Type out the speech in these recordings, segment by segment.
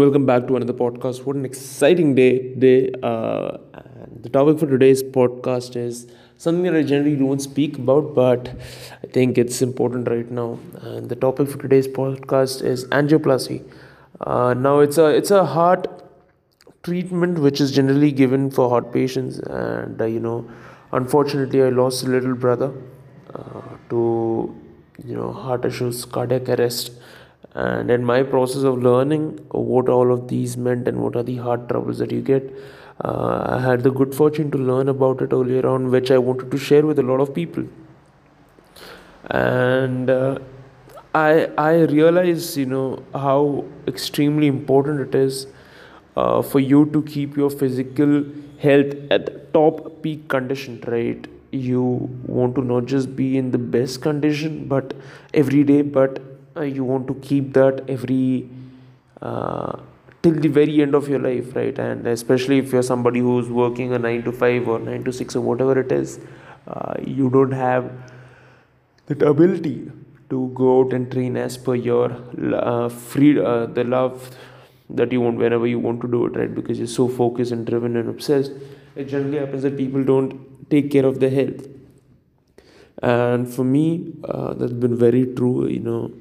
Welcome back to another podcast. What an exciting day today. Uh, the topic for today's podcast is something that I generally don't speak about, but I think it's important right now. And the topic for today's podcast is angioplasty. Uh, now, it's a it's a heart treatment which is generally given for heart patients, and uh, you know, unfortunately, I lost a little brother uh, to you know heart issues, cardiac arrest and in my process of learning what all of these meant and what are the heart troubles that you get uh, i had the good fortune to learn about it earlier on which i wanted to share with a lot of people. And uh, i i realized you know how extremely important it is uh, for you to keep your physical health at top peak condition right? You want to not just be in the best condition but every day but uh, you want to keep that every uh, till the very end of your life right? And especially if you're somebody who's working a 9 to 5 or 9 to 6 or whatever it is uh, you don't have that ability to go out and train as per your uh, free uh, the love that you want whenever you want to do it right? Because you're so focused and driven and obsessed. It generally happens that people don't take care of their health. And for me uh, that's been very true you know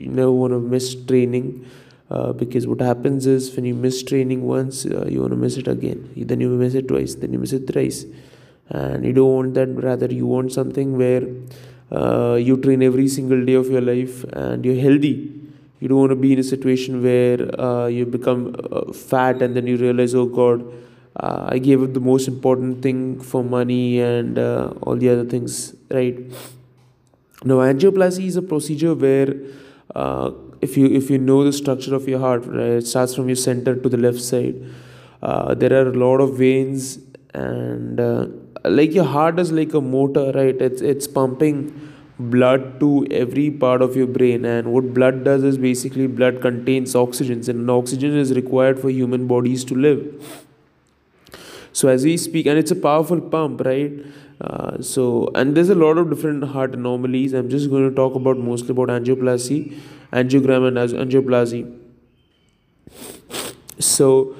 you never want to miss training uh, because what happens is when you miss training once uh, you want to miss it again. Then you miss it twice then you miss it thrice. And you don't want that rather you want something where uh, you train every single day of your life and you're healthy. You don't want to be in a situation where uh, you become uh, fat and then you realize oh god uh, i gave up the most important thing for money and all the other things right? Now angioplasty is a procedure where uh, if you if you know the structure of your heart right, it starts from your center to the left side. Uh, there are a lot of veins and uh, like your heart is like a motor right? It's it's pumping blood to every part of your brain and what blood does is basically blood contains oxygen and oxygen is required for human bodies to live so as we speak and it's a powerful pump right? Uh, so and there's a lot of different heart anomalies. I'm just going to talk about mostly about angioplasty angiogram and angioplasty. So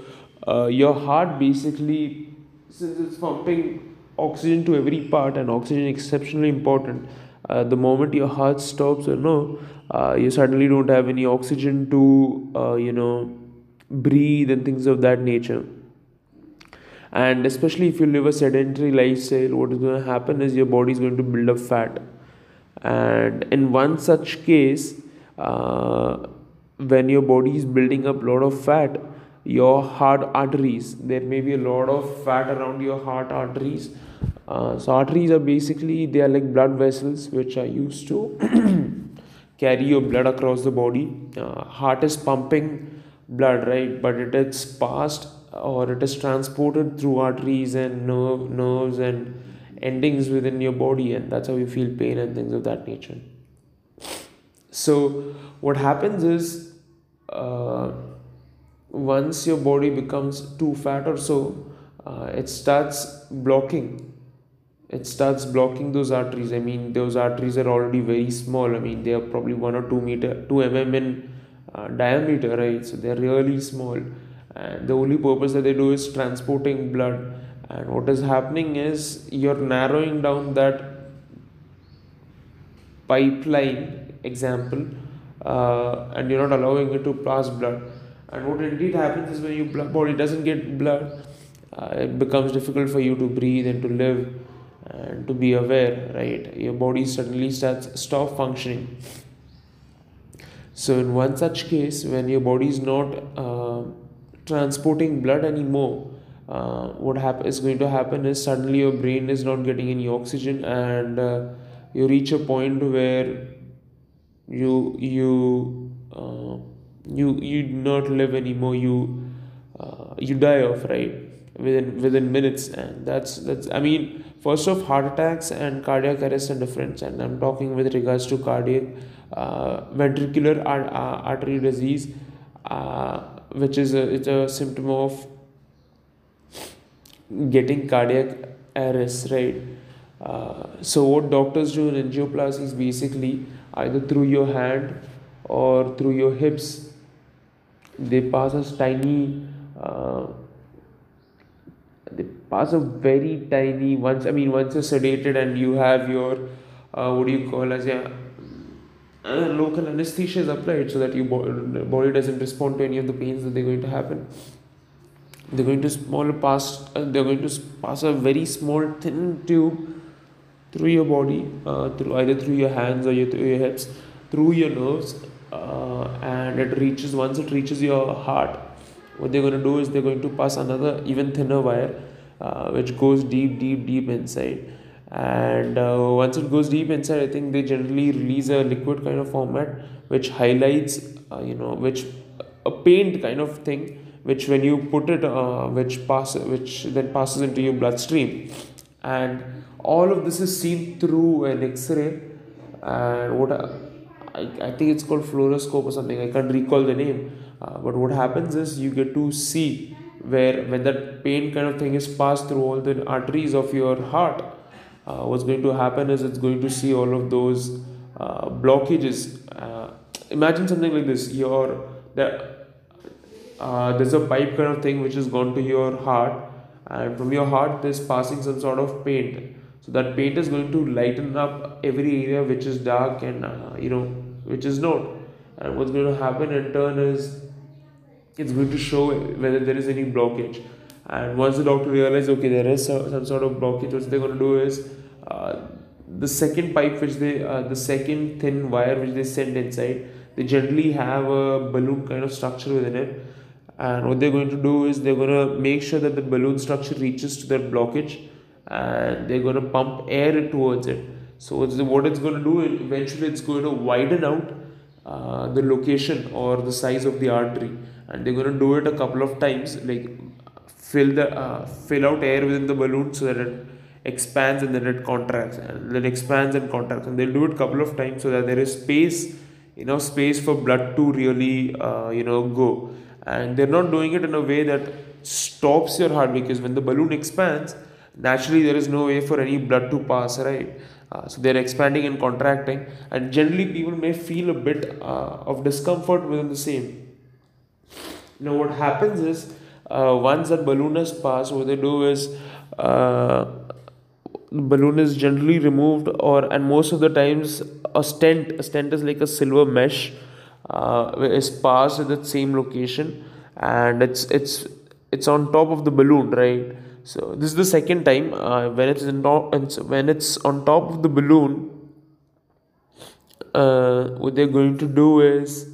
uh, your heart basically since it's pumping oxygen to every part and oxygen is exceptionally important uh, the moment your heart stops or no uh, you suddenly don't have any oxygen to uh, you know breathe and things of that nature and especially if you live a sedentary lifestyle what is going to happen is your body is going to build up fat. And in one such case uh, when your body is building up a lot of fat your heart arteries there may be a lot of fat around your heart arteries. Uh, so arteries are basically they are like blood vessels which are used to carry your blood across the body. Uh, heart is pumping blood right? But it is passed or it is transported through arteries and nerve, nerves and endings within your body and that's how you feel pain and things of that nature. So what happens is uh, once your body becomes too fat or so uh, it starts blocking. It starts blocking those arteries. I mean those arteries are already very small. I mean they are probably 1 or 2 meter 2 mm in uh, diameter right? So they're really small and the only purpose that they do is transporting blood. And what is happening is you're narrowing down that pipeline example uh, and you're not allowing it to pass blood. And what indeed happens is when your body doesn't get blood uh, it becomes difficult for you to breathe and to live and to be aware right? Your body suddenly starts stop functioning. So in one such case when your body is not uh, transporting blood anymore uh, what happen is going to happen is suddenly your brain is not getting any oxygen and uh, you reach a point where you you uh, you you not live anymore you uh, you die off right within within minutes. And that's that's i mean first of heart attacks and cardiac arrest are different. And i'm talking with regards to cardiac uh, ventricular artery disease uh, which is a, it's a symptom of getting cardiac arrest right? Uh, so what doctors do in angioplasty is basically either through your hand or through your hips they pass a tiny uh, they pass a very tiny once i mean once you're sedated and you have your uh, what do you call as a uh, local anesthesia is applied so that your body doesn't respond to any of the pains that they're going to happen. They're going to small pass uh, they're going to pass a very small thin tube through your body uh, through either through your hands or your, through your hips through your nerves uh, and it reaches once it reaches your heart what they're going to do is they're going to pass another even thinner wire uh, which goes deep deep deep inside and uh, once it goes deep inside i think they generally release a liquid kind of format which highlights uh, you know which a paint kind of thing which when you put it uh, which pass which then passes into your bloodstream. And all of this is seen through an x-ray. And what I, I think it's called fluoroscope or something. I can't recall the name. Uh, but what happens is you get to see where when that paint kind of thing is passed through all the arteries of your heart uh, what's going to happen is it's going to see all of those uh, blockages. Uh, imagine something like this: your the, uh, there's a pipe kind of thing which has gone to your heart, and from your heart there's passing some sort of paint. So that paint is going to lighten up every area which is dark and uh, you know which is not. And what's going to happen in turn is it's going to show whether there is any blockage and once the doctor realizes okay there is some sort of blockage what they're going to do is uh, the second pipe which they uh, the second thin wire which they send inside they generally have a balloon kind of structure within it. And what they're going to do is they're going to make sure that the balloon structure reaches to that blockage and they're going to pump air towards it. So what it's going to do eventually it's going to widen out uh, the location or the size of the artery. And they're going to do it a couple of times like fill the uh, fill out air within the balloon so that it expands and then it contracts and then expands and contracts and they'll do it a couple of times so that there is space enough space for blood to really uh, you know go. And they're not doing it in a way that stops your heart because when the balloon expands naturally there is no way for any blood to pass right? Uh, so they're expanding and contracting and generally people may feel a bit uh, of discomfort within the same. Now what happens is uh, once that balloon has passed, what they do is uh, balloon is generally removed, or and most of the times a stent, a stent is like a silver mesh, uh, is passed at that same location, and it's it's it's on top of the balloon, right? So this is the second time uh, when it's in when it's on top of the balloon. Uh, what they're going to do is,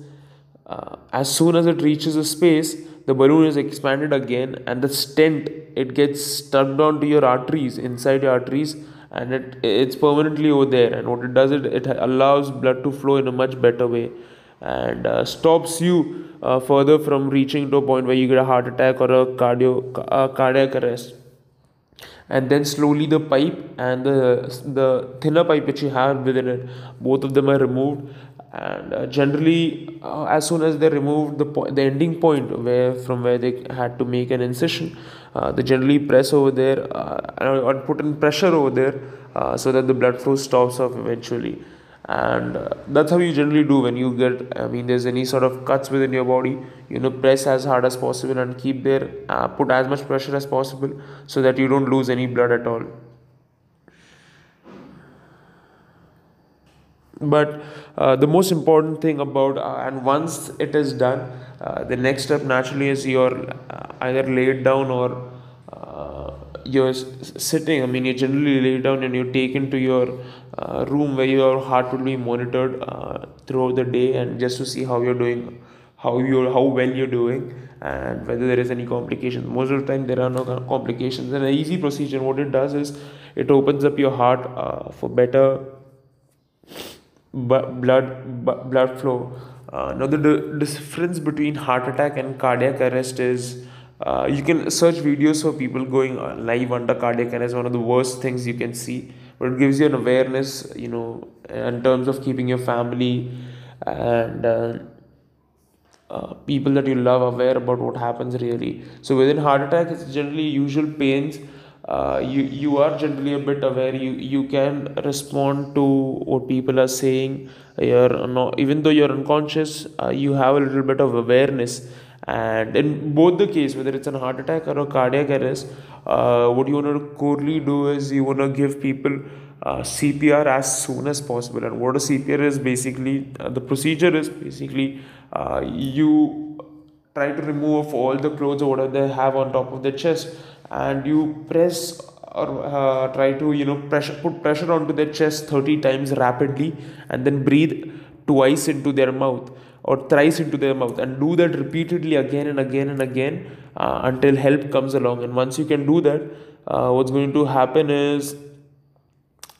uh, as soon as it reaches a space, the balloon is expanded again and the stent it gets stuck onto your arteries inside your arteries and it it's permanently over there. And what it does it it allows blood to flow in a much better way and uh, stops you uh, further from reaching to a point where you get a heart attack or a cardio uh, cardiac arrest. And then slowly the pipe and the the thinner pipe which you have within it both of them are removed and uh, generally uh, as soon as they removed the po- the ending point where from where they had to make an incision uh, they generally press over there uh, or put in pressure over there uh, so that the blood flow stops off eventually. And uh, that's how you generally do when you get i mean there's any sort of cuts within your body you know press as hard as possible and keep there put as much pressure as possible so that you don't lose any blood at all but uh, the most important thing about uh, and once it is done uh, the next step naturally is you're uh, either laid down or uh, you're sitting. I mean you generally lay down and you're taken to your uh, room where your heart will be monitored throughout the day and just to see how you're doing how you how well you're doing and whether there is any complications most of the time there are no complications. And an easy procedure what it does is it opens up your heart for better blood blood flow. Uh, now the difference between heart attack and cardiac arrest is uh, you can search videos for people going live under cardiac arrest. One of the worst things you can see, but it gives you an awareness, you know, in terms of keeping your family and uh, uh, people that you love aware about what happens really. So within heart attack, it's generally usual pains uh, you you are generally a bit aware you you can respond to what people are saying. You're not even though you're unconscious uh, you have a little bit of awareness. And in both the case whether it's a heart attack or a cardiac arrest uh, what you want to corely do is you want to give people uh, CPR as soon as possible. And what a CPR is basically uh, the procedure is basically uh, you try to remove all the clothes or whatever they have on top of their chest and you press or uh, try to you know pressure put pressure onto their chest 30 times rapidly and then breathe twice into their mouth or thrice into their mouth and do that repeatedly again and again and again uh, until help comes along. And once you can do that uh, what's going to happen is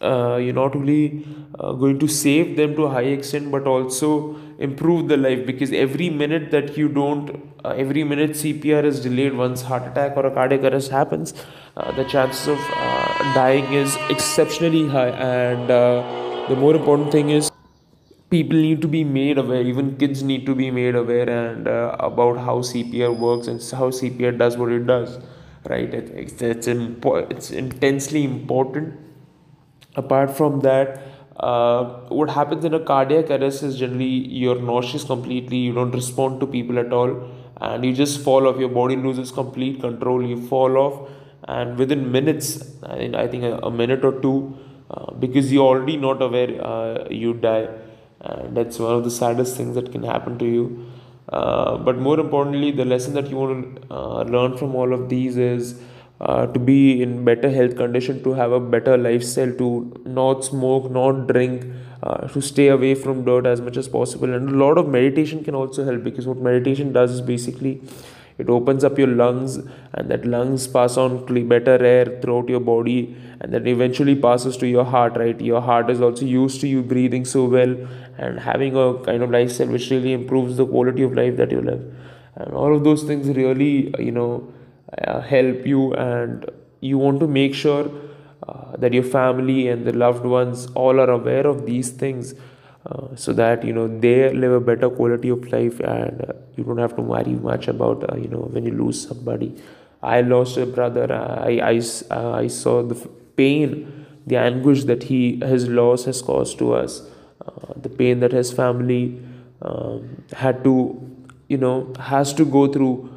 uh, you're not only uh, going to save them to a high extent but also improve the life. Because every minute that you don't uh, every minute cpr is delayed once heart attack or a cardiac arrest happens uh, the chances of uh, dying is exceptionally high. And uh, the more important thing is people need to be made aware even kids need to be made aware and about how cpr works and how cpr does what it does right? It's, it's, impo- it's intensely important apart from that uh, what happens in a cardiac arrest is generally you're nauseous completely you don't respond to people at all and you just fall off your body loses complete control you fall off and within minutes i think, I think a, a minute or two uh, because you're already not aware uh, you die and that's one of the saddest things that can happen to you. Uh, but more importantly the lesson that you want to uh, learn from all of these is uh, to be in better health condition to have a better lifestyle to not smoke not drink uh, to stay away from dirt as much as possible. And a lot of meditation can also help because what meditation does is basically it opens up your lungs and that lungs pass on better air throughout your body and then eventually passes to your heart right? Your heart is also used to you breathing so well and having a kind of lifestyle which really improves the quality of life that you live. And all of those things really you know uh, help you and you want to make sure uh, that your family and the loved ones all are aware of these things uh, so that you know they live a better quality of life and uh, you don't have to worry much about uh, you know when you lose somebody. I lost a brother. I i, uh, I saw the pain the anguish that he his loss has caused to us the pain that his family um, had to you know has to go through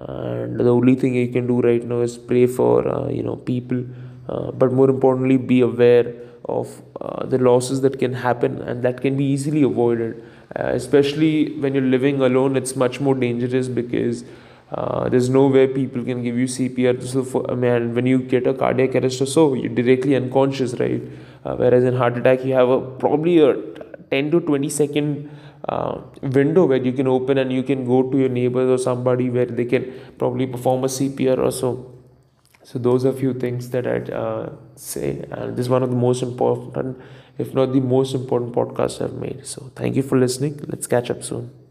and the only thing you can do right now is pray for uh, you know people uh, but more importantly be aware of uh, the losses that can happen and that can be easily avoided uh, especially when you're living alone it's much more dangerous because uh, there's no way people can give you CPR. So, for, I mean, when you get a cardiac arrest or so, you're directly unconscious, right? Uh, whereas in heart attack, you have a probably a 10 to 20 second uh, window where you can open and you can go to your neighbors or somebody where they can probably perform a CPR or so. So those are few things that I'd uh, say, and this is one of the most important, if not the most important podcast I've made. So thank you for listening. Let's catch up soon.